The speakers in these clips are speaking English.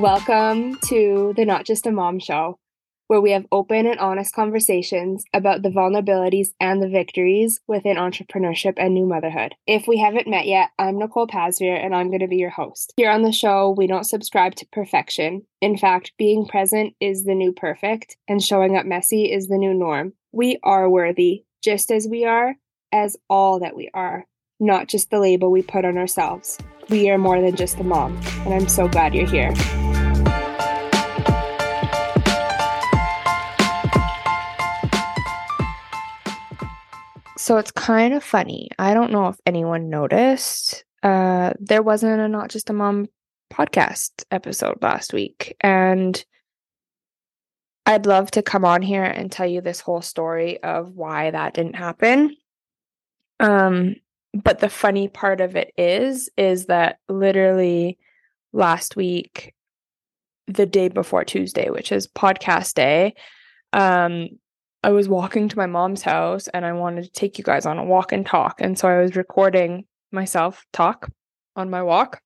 Welcome to the Not Just a Mom Show, where we have open and honest conversations about the vulnerabilities and the victories within entrepreneurship and new motherhood. If we haven't met yet, I'm Nicole Pasveer and I'm going to be your host. Here on the show, we don't subscribe to perfection. In fact, being present is the new perfect, and showing up messy is the new norm. We are worthy, just as we are, as all that we are, not just the label we put on ourselves. We are more than just a mom, and I'm so glad you're here. So it's kind of funny. I don't know if anyone noticed. Uh, there wasn't a Not Just a Mom podcast episode last week. And I'd love to come on here and tell you this whole story of why that didn't happen. Um, but the funny part of it is, is that literally last week, the day before Tuesday, which is podcast day, um, I was walking to my mom's house and I wanted to take you guys on a walk and talk. And so I was recording myself talk on my walk.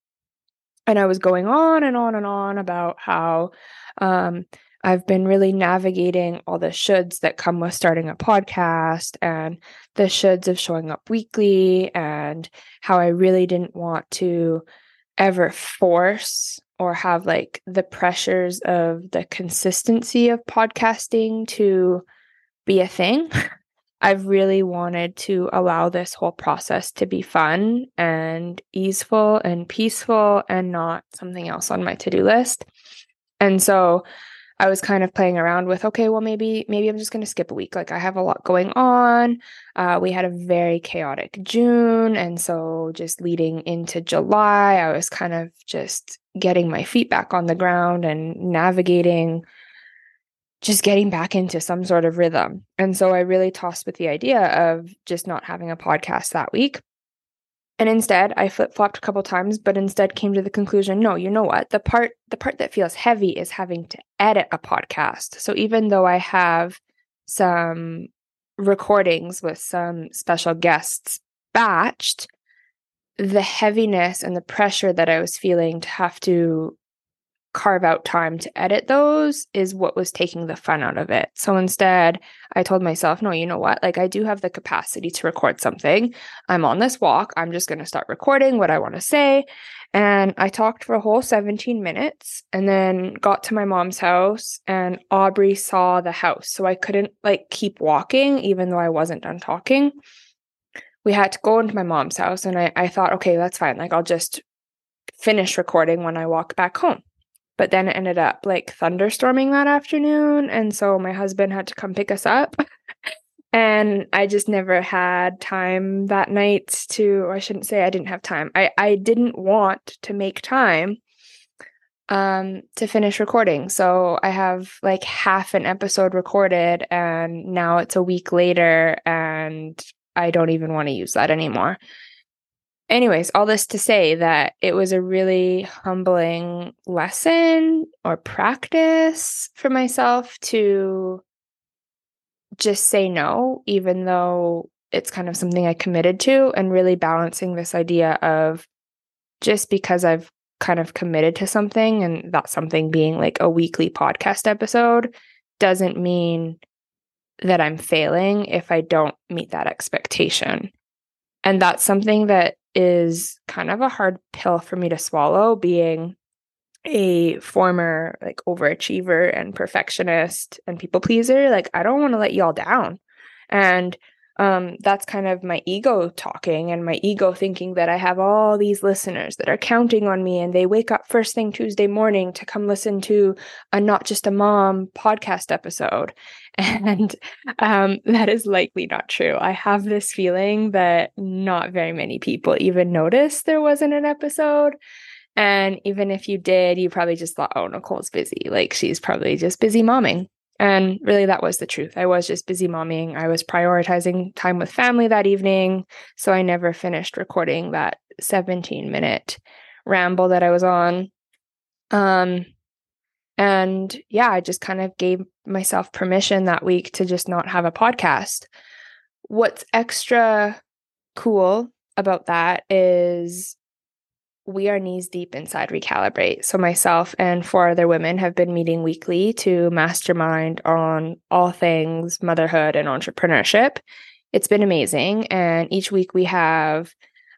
And I was going on and on and on about how um, I've been really navigating all the shoulds that come with starting a podcast and the shoulds of showing up weekly and how I really didn't want to ever force or have like the pressures of the consistency of podcasting to be a thing. I've really wanted to allow this whole process to be fun and easeful and peaceful and not something else on my to do list. And so I was kind of playing around with, okay, well, maybe, maybe I'm just going to skip a week. Like I have a lot going on. Uh, we had a very chaotic June. And so just leading into July, I was kind of just getting my feet back on the ground and navigating just getting back into some sort of rhythm. And so I really tossed with the idea of just not having a podcast that week. And instead, I flip-flopped a couple times, but instead came to the conclusion, no, you know what? The part the part that feels heavy is having to edit a podcast. So even though I have some recordings with some special guests batched, the heaviness and the pressure that I was feeling to have to carve out time to edit those is what was taking the fun out of it. So instead, I told myself, no, you know what? Like, I do have the capacity to record something. I'm on this walk. I'm just going to start recording what I want to say. And I talked for a whole 17 minutes and then got to my mom's house and Aubrey saw the house. So I couldn't like keep walking, even though I wasn't done talking. We had to go into my mom's house and I, I thought, okay, that's fine. Like, I'll just finish recording when I walk back home but then it ended up like thunderstorming that afternoon and so my husband had to come pick us up. And i just never had time that night to i shouldn't say i didn't have time. I i didn't want to make time um to finish recording. So i have like half an episode recorded and now it's a week later and i don't even want to use that anymore anyways, all this to say that it was a really humbling lesson or practice for myself to just say no, even though it's kind of something I committed to, and really balancing this idea of just because I've kind of committed to something and that something being like a weekly podcast episode doesn't mean that I'm failing if I don't meet that expectation. And that's something that is kind of a hard pill for me to swallow being a former like overachiever and perfectionist and people pleaser like i don't want to let y'all down. And um that's kind of my ego talking and my ego thinking that i have all these listeners that are counting on me and they wake up first thing tuesday morning to come listen to a not just a mom podcast episode and um, that is likely not true. I have this feeling that not very many people even noticed there wasn't an episode. And even if you did, you probably just thought, oh, Nicole's busy. Like she's probably just busy momming. And really, that was the truth. I was just busy momming. I was prioritizing time with family that evening. So I never finished recording that 17 minute ramble that I was on. Um, and yeah, I just kind of gave myself permission that week to just not have a podcast. What's extra cool about that is we are knees deep inside Recalibrate. So, myself and four other women have been meeting weekly to mastermind on all things motherhood and entrepreneurship. It's been amazing. And each week we have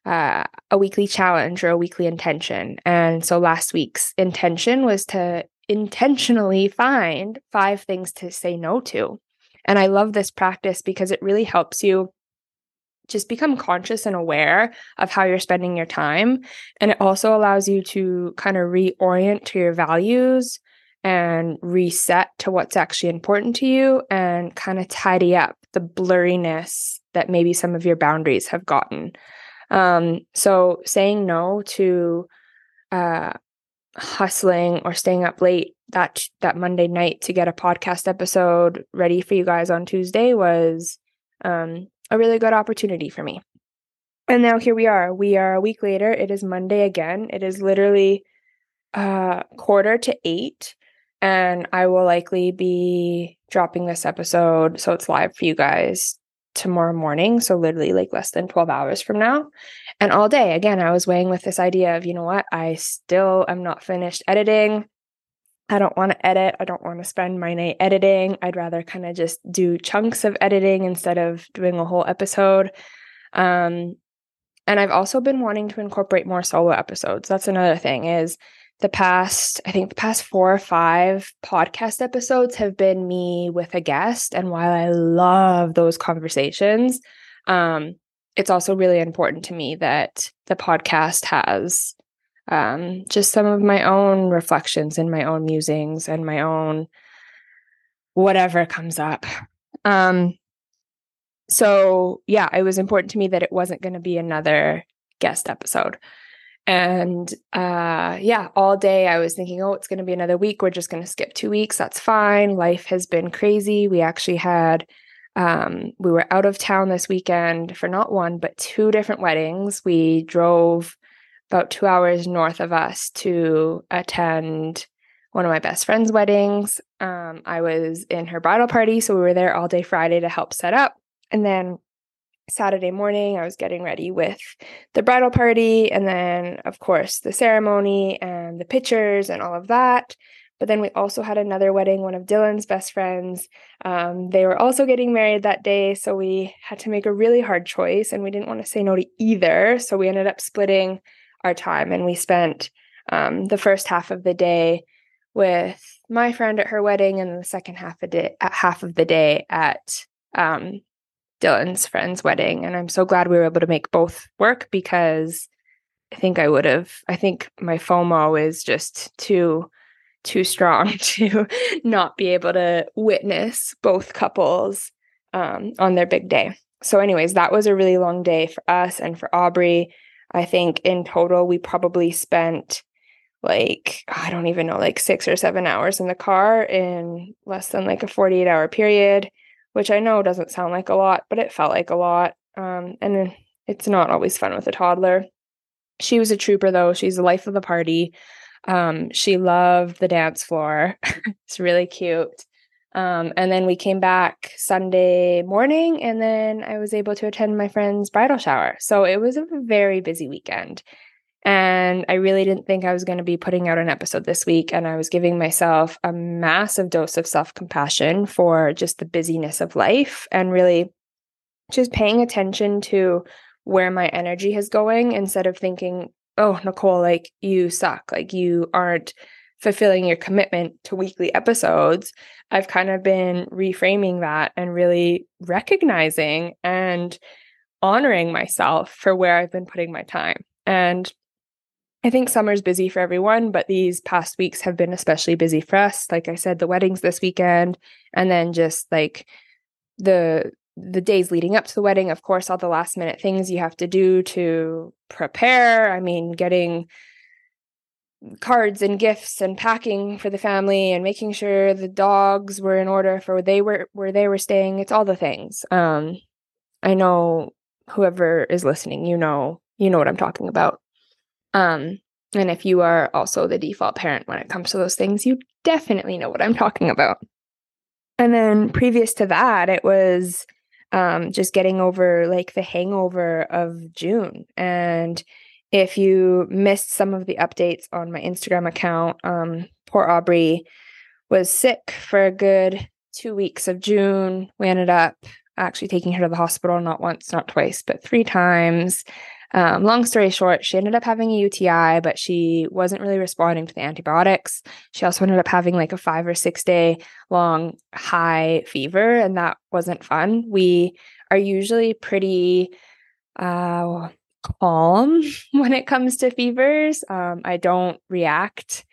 uh, a weekly challenge or a weekly intention. And so, last week's intention was to intentionally find five things to say no to. And I love this practice because it really helps you just become conscious and aware of how you're spending your time. And it also allows you to kind of reorient to your values and reset to what's actually important to you and kind of tidy up the blurriness that maybe some of your boundaries have gotten. Um, so saying no to uh, hustling or staying up late that that Monday night to get a podcast episode ready for you guys on Tuesday was um, a really good opportunity for me. And now here we are. We are a week later. It is Monday again. It is literally uh quarter to 8 and I will likely be dropping this episode so it's live for you guys tomorrow morning, so literally like less than 12 hours from now. And all day again I was weighing with this idea of, you know what? I still am not finished editing. I don't want to edit. I don't want to spend my night editing. I'd rather kind of just do chunks of editing instead of doing a whole episode. Um, and I've also been wanting to incorporate more solo episodes. That's another thing is the past, I think the past four or five podcast episodes have been me with a guest. And while I love those conversations, um, it's also really important to me that the podcast has um, just some of my own reflections and my own musings and my own whatever comes up. Um, so yeah, it was important to me that it wasn't going to be another guest episode. And uh, yeah, all day I was thinking, oh, it's going to be another week. We're just going to skip two weeks. That's fine. Life has been crazy. We actually had, um, we were out of town this weekend for not one, but two different weddings. We drove about two hours north of us to attend one of my best friend's weddings. Um, I was in her bridal party, so we were there all day Friday to help set up. And then Saturday morning, I was getting ready with the bridal party, and then, of course, the ceremony and the pictures and all of that. But then we also had another wedding, one of Dylan's best friends. Um, they were also getting married that day. So we had to make a really hard choice, and we didn't want to say no to either. So we ended up splitting our time and we spent um, the first half of the day with my friend at her wedding and the second half of, day, half of the day at um, Dylan's friend's wedding. And I'm so glad we were able to make both work because I think I would have, I think my FOMO is just too too strong to not be able to witness both couples um, on their big day. So, anyways, that was a really long day for us and for Aubrey. I think in total, we probably spent like, I don't even know, like six or seven hours in the car in less than like a 48 hour period, which I know doesn't sound like a lot, but it felt like a lot. Um, and it's not always fun with a toddler. She was a trooper though. She's the life of the party. Um, she loved the dance floor. it's really cute. Um, and then we came back Sunday morning, and then I was able to attend my friend's bridal shower. So it was a very busy weekend. And I really didn't think I was going to be putting out an episode this week. And I was giving myself a massive dose of self compassion for just the busyness of life and really just paying attention to where my energy is going instead of thinking, oh, Nicole, like you suck. Like you aren't fulfilling your commitment to weekly episodes, I've kind of been reframing that and really recognizing and honoring myself for where I've been putting my time. And I think summer's busy for everyone, but these past weeks have been especially busy for us. Like I said, the weddings this weekend, and then just like the the days leading up to the wedding, of course, all the last minute things you have to do to prepare. I mean, getting cards and gifts and packing for the family and making sure the dogs were in order for where they were where they were staying. It's all the things. Um i know whoever is listening you know you know what i'm talking about. Um and if you are also the default parent when it comes to those things you definitely know what i'm talking about. And then previous to that it was um just getting over like the hangover of june. And if you missed some of the updates on my Instagram account, um, poor Aubrey was sick for a good two weeks of June. We ended up actually taking her to the hospital not once, not twice, but three times. Um, long story short, she ended up having a UTI, but she wasn't really responding to the antibiotics. She also ended up having like a five or six day long high fever, and that wasn't fun. We are usually pretty uh, calm when it comes to fevers. Um, I don't react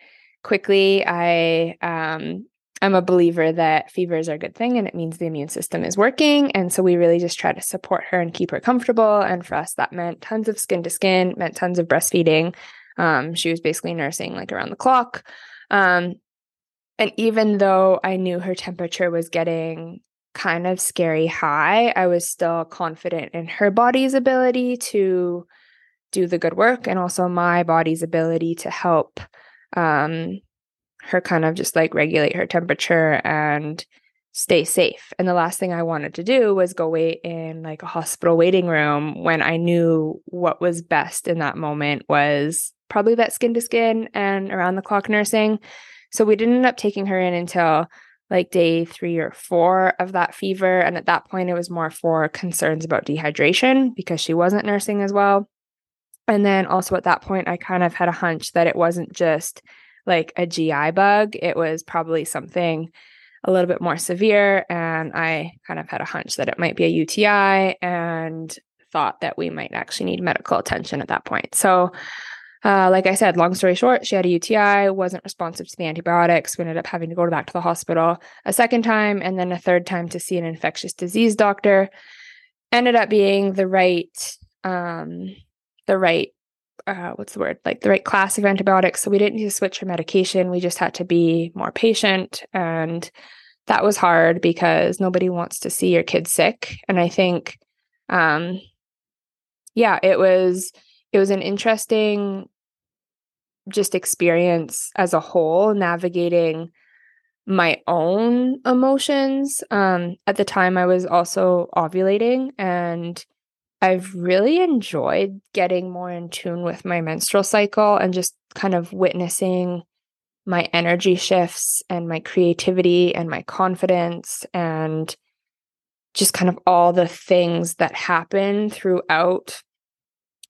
quickly. I um, I'm a believer that fevers are a good thing and it means the immune system is working. And so we really just try to support her and keep her comfortable. And for us, that meant tons of skin to skin, meant tons of breastfeeding. Um, she was basically nursing like around the clock. Um, and even though I knew her temperature was getting kind of scary high, I was still confident in her body's ability to do the good work and also my body's ability to help um, her kind of just like regulate her temperature and stay safe. And the last thing I wanted to do was go wait in like a hospital waiting room when I knew what was best in that moment was probably that skin to skin and around the clock nursing. So we didn't end up taking her in until like day three or four of that fever. And at that point, it was more for concerns about dehydration because she wasn't nursing as well. And then also at that point, I kind of had a hunch that it wasn't just like a GI bug. It was probably something a little bit more severe. And I kind of had a hunch that it might be a UTI and thought that we might actually need medical attention at that point. So, uh, like I said, long story short, she had a UTI, wasn't responsive to the antibiotics. We ended up having to go back to the hospital a second time and then a third time to see an infectious disease doctor. Ended up being the right, um, the right uh, what's the word like the right class of antibiotics so we didn't need to switch her medication we just had to be more patient and that was hard because nobody wants to see your kid sick and i think um yeah it was it was an interesting just experience as a whole navigating my own emotions um at the time i was also ovulating and I've really enjoyed getting more in tune with my menstrual cycle and just kind of witnessing my energy shifts and my creativity and my confidence and just kind of all the things that happen throughout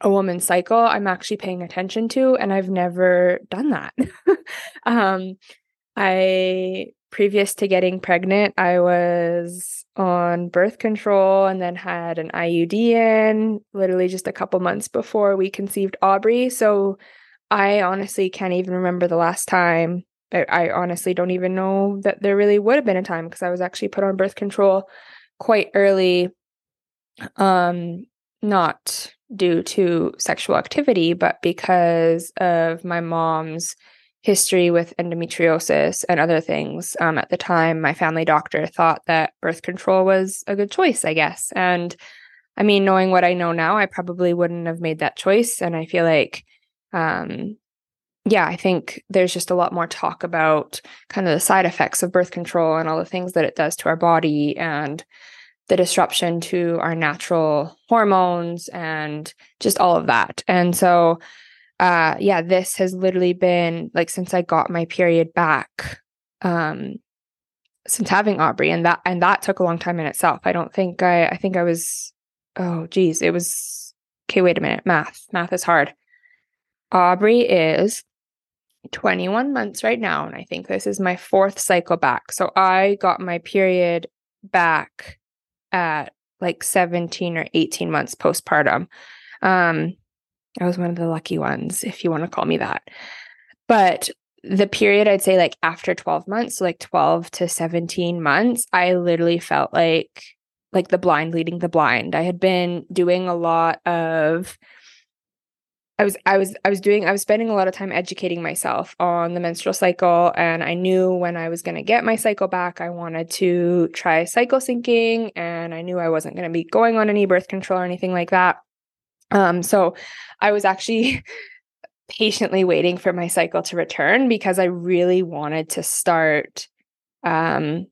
a woman's cycle i'm actually paying attention to and i've never done that um i previous to getting pregnant, I was on birth control and then had an IUD in literally just a couple months before we conceived Aubrey. So I honestly can't even remember the last time. I, I honestly don't even know that there really would have been a time because I was actually put on birth control quite early. Um, not due to sexual activity, but because of my mom's history with endometriosis and other things. Um, at the time, my family doctor thought that birth control was a good choice, I guess. And I mean, knowing what I know now, I probably wouldn't have made that choice. And I feel like, um, yeah, I think there's just a lot more talk about kind of the side effects of birth control and all the things that it does to our body and the disruption to our natural hormones and just all of that. And so uh yeah this has literally been like since i got my period back um since having aubrey and that and that took a long time in itself. I don't think i i think i was oh geez it was okay wait a minute math math is hard. Aubrey is 21 months right now and i think this is my fourth cycle back. So i got my period back at like 17 or 18 months postpartum um I was one of the lucky ones, if you want to call me that. But the period I'd say like after 12 months, so like 12 to 17 months, I literally felt like like the blind leading the blind. I had been doing a lot of I was I was I was doing I was spending a lot of time educating myself on the menstrual cycle and I knew when I was going to get my cycle back I wanted to try cycle syncing and I knew I wasn't going to be going on any birth control or anything like that. Um, so I was actually patiently waiting for my cycle to return because I really wanted to start um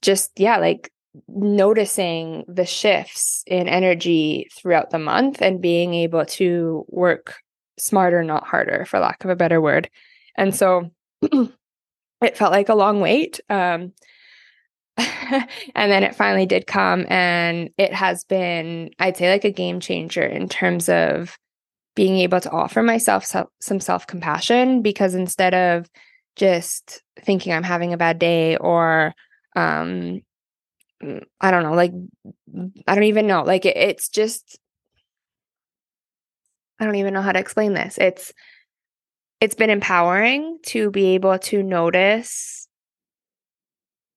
just yeah, like noticing the shifts in energy throughout the month and being able to work smarter, not harder, for lack of a better word. And so it felt like a long wait. Um, and then it finally did come, and it has been, I'd say, like a game changer in terms of being able to offer myself some self compassion because instead of just thinking I'm having a bad day or, um, I don't know, like, I don't even know, like, it, it's just, I don't even know how to explain this. It's, it's been empowering to be able to notice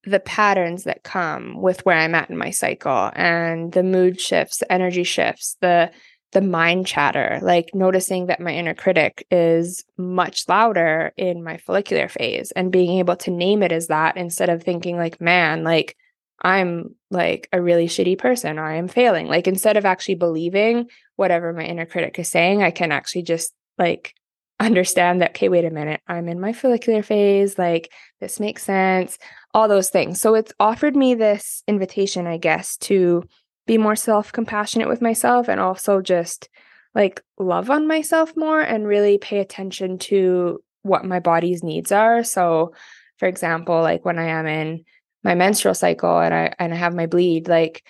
the patterns that come with where I'm at in my cycle and the mood shifts, the energy shifts, the the mind chatter, like noticing that my inner critic is much louder in my follicular phase and being able to name it as that instead of thinking like, man, like I'm like a really shitty person, or I am failing. Like instead of actually believing whatever my inner critic is saying, I can actually just like understand that, okay, wait a minute, I'm in my follicular phase. Like, this makes sense, all those things. So it's offered me this invitation, I guess, to be more self compassionate with myself and also just like love on myself more and really pay attention to what my body's needs are. So, for example, like when I am in my menstrual cycle and I and I have my bleed, like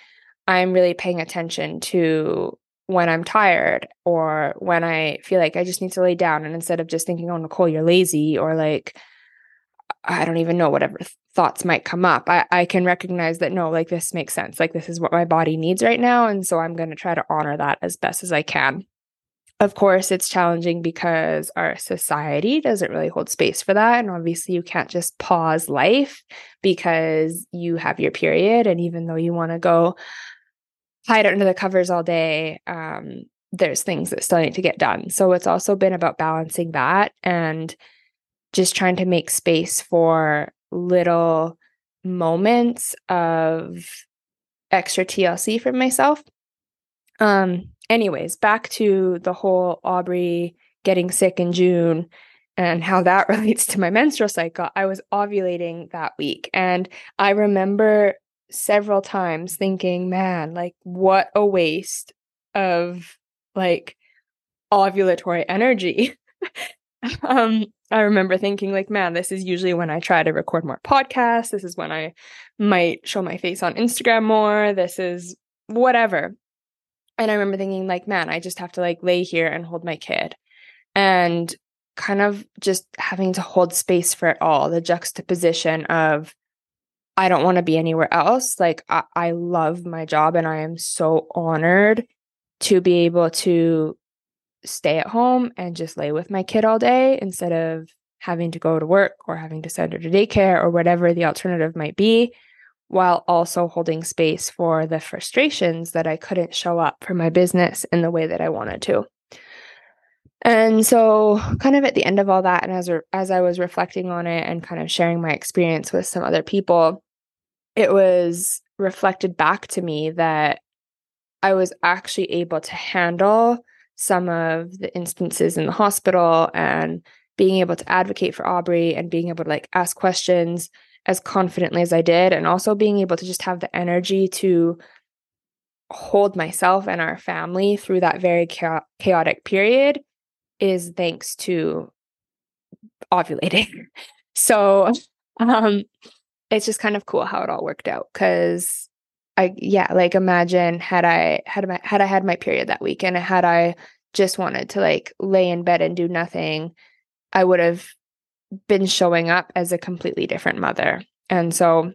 I'm really paying attention to when I'm tired or when I feel like I just need to lay down. And instead of just thinking, oh, Nicole, you're lazy, or like, I don't even know, whatever th- thoughts might come up, I, I can recognize that no, like this makes sense. Like, this is what my body needs right now. And so I'm going to try to honor that as best as I can. Of course, it's challenging because our society doesn't really hold space for that. And obviously, you can't just pause life because you have your period. And even though you want to go hide under the covers all day, um, there's things that still need to get done. So it's also been about balancing that and just trying to make space for little moments of extra TLC for myself. Um, anyways, back to the whole Aubrey getting sick in June and how that relates to my menstrual cycle. I was ovulating that week and I remember several times thinking, man, like what a waste of like ovulatory energy. um I remember thinking like, man, this is usually when I try to record more podcasts. This is when I might show my face on Instagram more. This is whatever. And I remember thinking like, man, I just have to like lay here and hold my kid. And kind of just having to hold space for it all, the juxtaposition of I don't want to be anywhere else. Like, I, I love my job and I am so honored to be able to stay at home and just lay with my kid all day instead of having to go to work or having to send her to daycare or whatever the alternative might be, while also holding space for the frustrations that I couldn't show up for my business in the way that I wanted to. And so, kind of at the end of all that, and as as I was reflecting on it and kind of sharing my experience with some other people, it was reflected back to me that I was actually able to handle some of the instances in the hospital and being able to advocate for Aubrey and being able to like ask questions as confidently as I did and also being able to just have the energy to hold myself and our family through that very chaotic period is thanks to ovulating. So um it's just kind of cool how it all worked out because I yeah, like imagine had I had my had I had my period that week and had I just wanted to like lay in bed and do nothing, I would have been showing up as a completely different mother. And so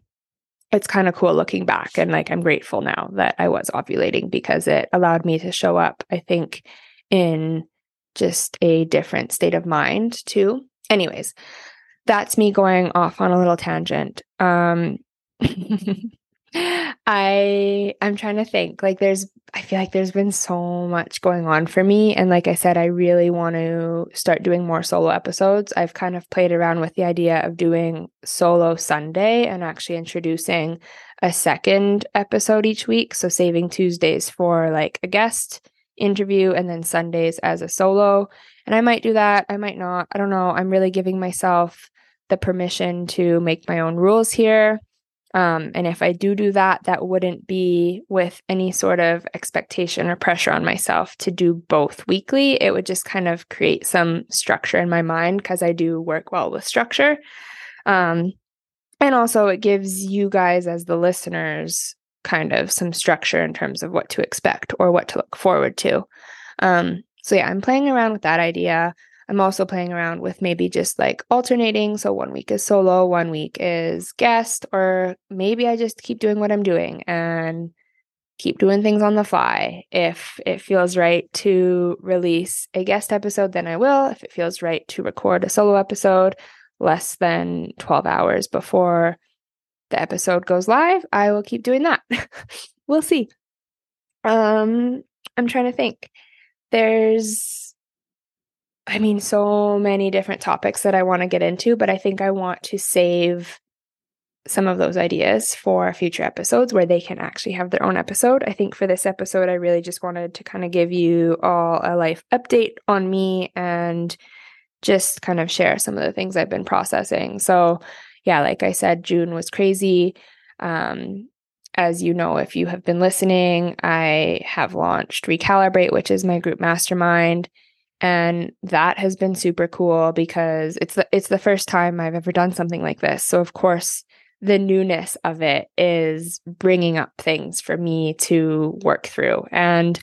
it's kind of cool looking back and like I'm grateful now that I was ovulating because it allowed me to show up, I think, in just a different state of mind too. Anyways, that's me going off on a little tangent. Um I I'm trying to think. Like there's I feel like there's been so much going on for me and like I said I really want to start doing more solo episodes. I've kind of played around with the idea of doing solo Sunday and actually introducing a second episode each week, so saving Tuesdays for like a guest interview and then Sundays as a solo. And I might do that, I might not. I don't know. I'm really giving myself the permission to make my own rules here. Um, and if I do do that, that wouldn't be with any sort of expectation or pressure on myself to do both weekly. It would just kind of create some structure in my mind because I do work well with structure. Um, and also, it gives you guys, as the listeners, kind of some structure in terms of what to expect or what to look forward to. Um, so, yeah, I'm playing around with that idea. I'm also playing around with maybe just like alternating. So one week is solo, one week is guest, or maybe I just keep doing what I'm doing and keep doing things on the fly. If it feels right to release a guest episode, then I will. If it feels right to record a solo episode less than 12 hours before the episode goes live, I will keep doing that. we'll see. Um I'm trying to think. There's I mean, so many different topics that I want to get into, but I think I want to save some of those ideas for future episodes where they can actually have their own episode. I think for this episode, I really just wanted to kind of give you all a life update on me and just kind of share some of the things I've been processing. So, yeah, like I said, June was crazy. Um, as you know, if you have been listening, I have launched Recalibrate, which is my group mastermind and that has been super cool because it's the it's the first time I've ever done something like this. So of course, the newness of it is bringing up things for me to work through. And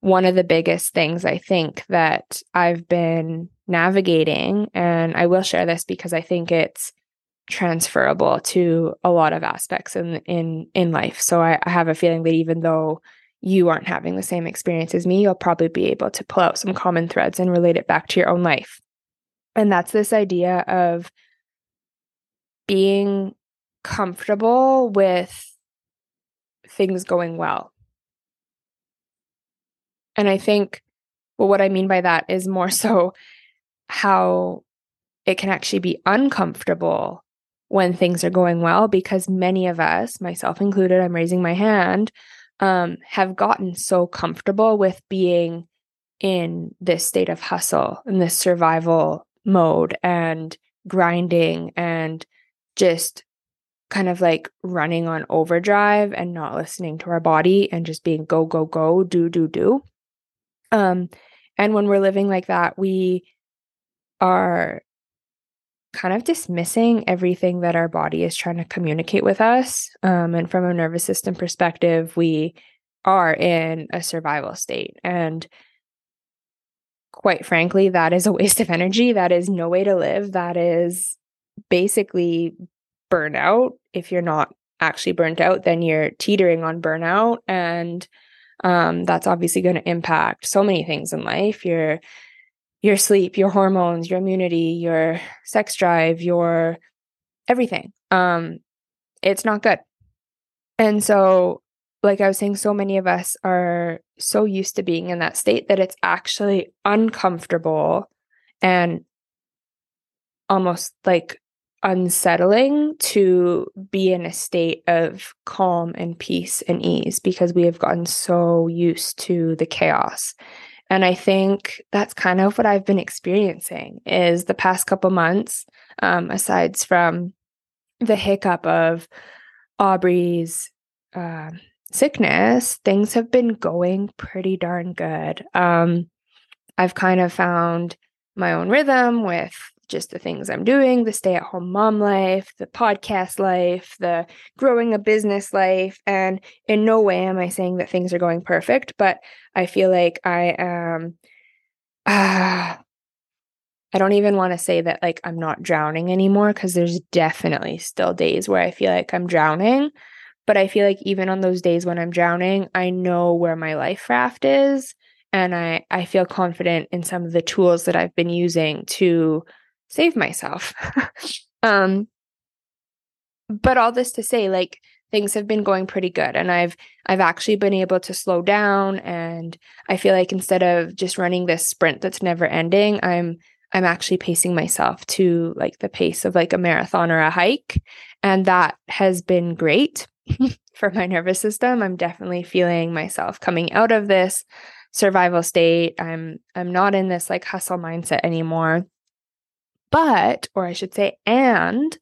one of the biggest things I think that I've been navigating and I will share this because I think it's transferable to a lot of aspects in in in life. So I, I have a feeling that even though you aren't having the same experience as me, you'll probably be able to pull out some common threads and relate it back to your own life. And that's this idea of being comfortable with things going well. And I think, well, what I mean by that is more so how it can actually be uncomfortable when things are going well, because many of us, myself included, I'm raising my hand, um, have gotten so comfortable with being in this state of hustle in this survival mode and grinding and just kind of like running on overdrive and not listening to our body and just being go go go do do do. Um and when we're living like that we are kind of dismissing everything that our body is trying to communicate with us. Um, and from a nervous system perspective, we are in a survival state. And quite frankly, that is a waste of energy. That is no way to live. That is basically burnout. If you're not actually burnt out, then you're teetering on burnout. And um, that's obviously going to impact so many things in life. You're your sleep, your hormones, your immunity, your sex drive, your everything. Um, it's not good. And so, like I was saying, so many of us are so used to being in that state that it's actually uncomfortable and almost like unsettling to be in a state of calm and peace and ease because we have gotten so used to the chaos. And I think that's kind of what I've been experiencing is the past couple months, um, aside from the hiccup of Aubrey's uh, sickness, things have been going pretty darn good. Um, I've kind of found my own rhythm with just the things I'm doing, the stay at home mom life, the podcast life, the growing a business life. And in no way am I saying that things are going perfect, but I feel like I am, uh, I don't even want to say that like I'm not drowning anymore because there's definitely still days where I feel like I'm drowning. But I feel like even on those days when I'm drowning, I know where my life raft is. And I, I feel confident in some of the tools that I've been using to save myself. um but all this to say like things have been going pretty good and I've I've actually been able to slow down and I feel like instead of just running this sprint that's never ending, I'm I'm actually pacing myself to like the pace of like a marathon or a hike and that has been great for my nervous system. I'm definitely feeling myself coming out of this survival state. I'm I'm not in this like hustle mindset anymore. But, or I should say, and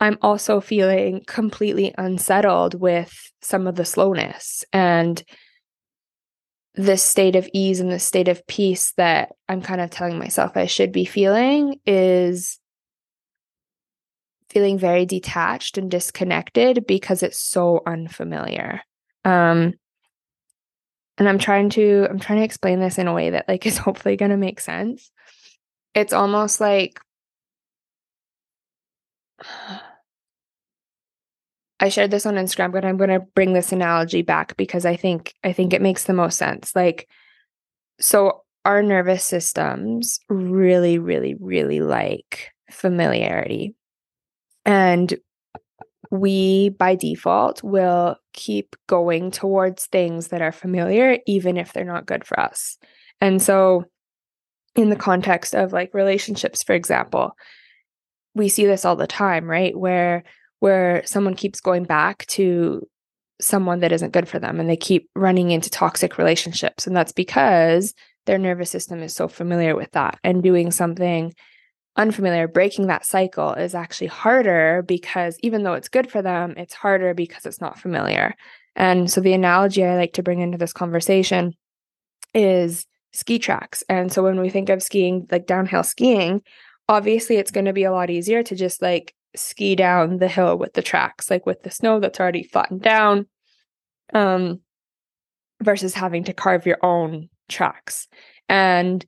I'm also feeling completely unsettled with some of the slowness and this state of ease and the state of peace that I'm kind of telling myself I should be feeling is feeling very detached and disconnected because it's so unfamiliar. Um and I'm trying to I'm trying to explain this in a way that like is hopefully going to make sense. It's almost like I shared this on Instagram, but I'm going to bring this analogy back because I think I think it makes the most sense. Like so our nervous systems really really really like familiarity. And we by default will keep going towards things that are familiar even if they're not good for us. And so in the context of like relationships for example, we see this all the time, right? Where where someone keeps going back to someone that isn't good for them and they keep running into toxic relationships. And that's because their nervous system is so familiar with that. And doing something unfamiliar, breaking that cycle is actually harder because even though it's good for them, it's harder because it's not familiar. And so the analogy I like to bring into this conversation is ski tracks. And so when we think of skiing, like downhill skiing, obviously it's going to be a lot easier to just like ski down the hill with the tracks, like with the snow that's already flattened down, um, versus having to carve your own tracks. And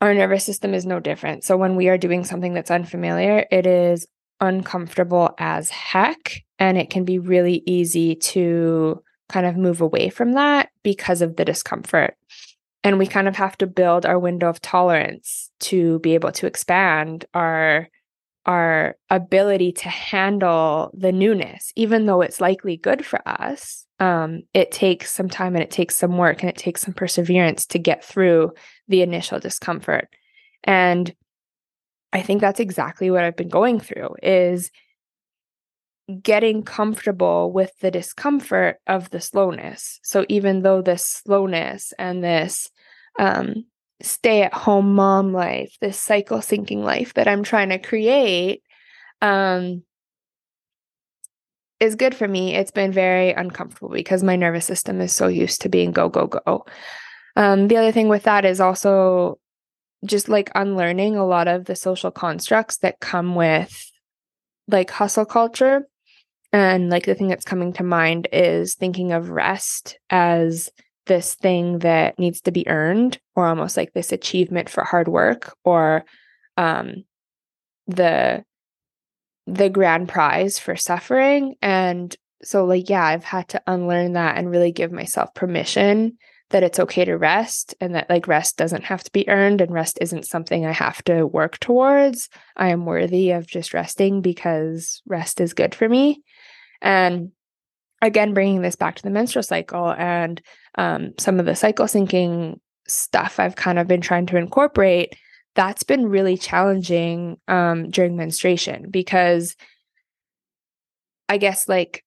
our nervous system is no different. So when we are doing something that's unfamiliar, it is uncomfortable as heck. And it can be really easy to kind of move away from that because of the discomfort. And we kind of have to build our window of tolerance to be able to expand our our ability to handle the newness, even though it's likely good for us, um, it takes some time and it takes some work and it takes some perseverance to get through the initial discomfort. And I think that's exactly what I've been going through is getting comfortable with the discomfort of the slowness. So even though this slowness and this um, stay at home mom life, this cycle syncing life that I'm trying to create, um, is good for me. It's been very uncomfortable because my nervous system is so used to being go, go, go. Um, the other thing with that is also just like unlearning a lot of the social constructs that come with like hustle culture. And like the thing that's coming to mind is thinking of rest as this thing that needs to be earned or almost like this achievement for hard work or um the the grand prize for suffering. And so like yeah i've had to unlearn that and really give myself permission that it's okay to rest and that like rest doesn't have to be earned and rest isn't something i have to work towards. I am worthy of just resting because rest is good for me and again bringing this back to the menstrual cycle and um, some of the cycle syncing stuff i've kind of been trying to incorporate that's been really challenging um, during menstruation because i guess like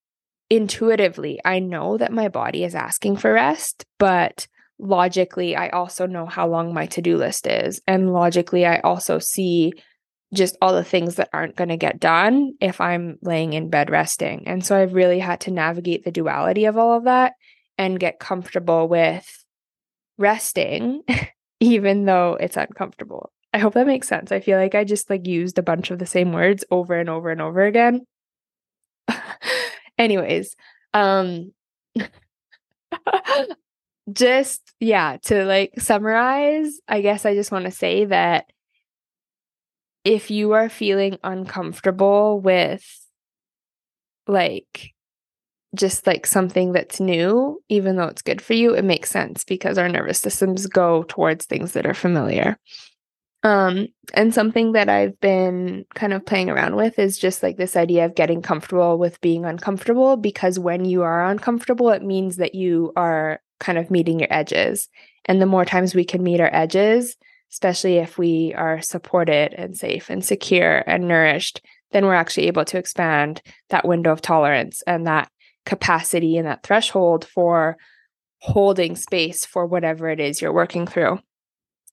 intuitively i know that my body is asking for rest but logically i also know how long my to-do list is. And logically i also see just all the things that aren't going to get done if I'm laying in bed resting. And so I've really had to navigate the duality of all of that and get comfortable with resting, even though it's uncomfortable. I hope that makes sense. I feel like I just like used a bunch of the same words over and over and over again. Anyways, um just yeah, to like summarize, I guess I just want to say that if you are feeling uncomfortable with like just like something that's new, even though it's good for you, it makes sense because our nervous systems go towards things that are familiar. Um, and something that I've been kind of playing around with is just like this idea of getting comfortable with being uncomfortable because when you are uncomfortable, it means that you are kind of meeting your edges. And the more times we can meet our edges, especially if we are supported and safe and secure and nourished, then we're actually able to expand that window of tolerance and that capacity and that threshold for holding space for whatever it is you're working through.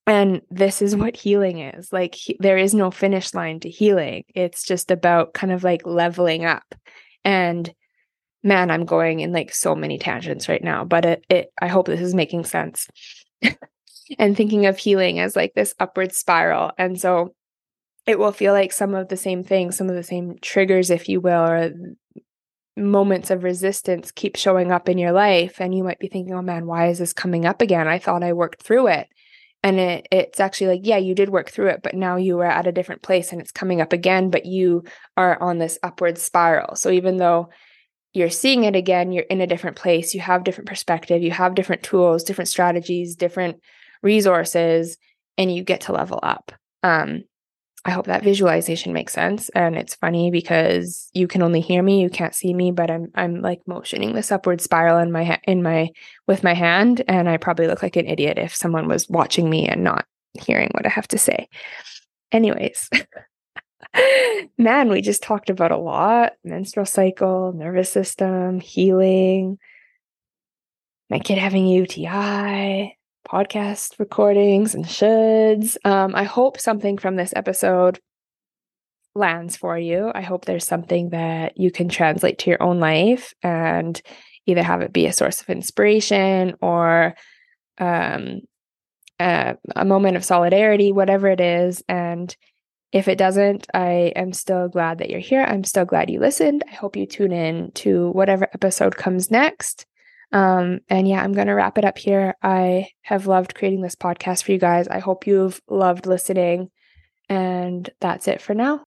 And this is what healing is. Like, he, there is no finish line to healing. It's just about kind of like leveling up. And man, I'm going in like so many tangents right now, but it, it I hope this is making sense. and thinking of healing as like this upward spiral. And so it will feel like some of the same things, some of the same triggers, if you will, or moments of resistance keep showing up in your life. And you might be thinking, oh man, why is this coming up again? I thought I worked through it. And it, it's actually like, yeah, you did work through it, but now you are at a different place and it's coming up again, but you are on this upward spiral. So even though you're seeing it again, you're in a different place, you have different perspective, you have different tools, different strategies, different resources, and you get to level up. Um, I hope that visualization makes sense. And it's funny because you can only hear me, you can't see me, but I'm I'm like motioning this upward spiral in my ha- in my with my hand, and I probably look like an idiot if someone was watching me and not hearing what I have to say. Anyways, man, we just talked about a lot: menstrual cycle, nervous system, healing, my kid having UTI, podcast recordings and shoulds. Um, I hope something from this episode lands for you. I hope there's something that you can translate to your own life and either have it be a source of inspiration or um, a, a moment of solidarity, whatever it is. And if it doesn't, I am still glad that you're here. I'm still glad you listened. I hope you tune in to whatever episode comes next. Um, and yeah, I'm going to wrap it up here. I have loved creating this podcast for you guys. I hope you've loved listening. And that's it for now.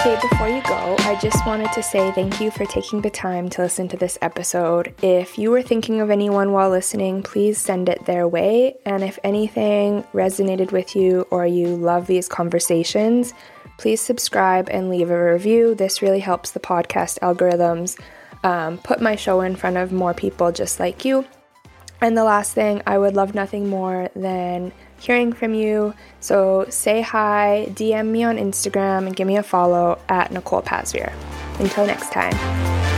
Okay, before you go, I just wanted to say thank you for taking the time to listen to this episode. If you were thinking of anyone while listening, please send it their way. And if anything resonated with you or you love these conversations, please subscribe and leave a review. This really helps the podcast algorithms um, put my show in front of more people just like you. And the last thing, I would love nothing more than hearing from you. So say hi, DM me on Instagram, and give me a follow at Nicole Pasveer. Until next time.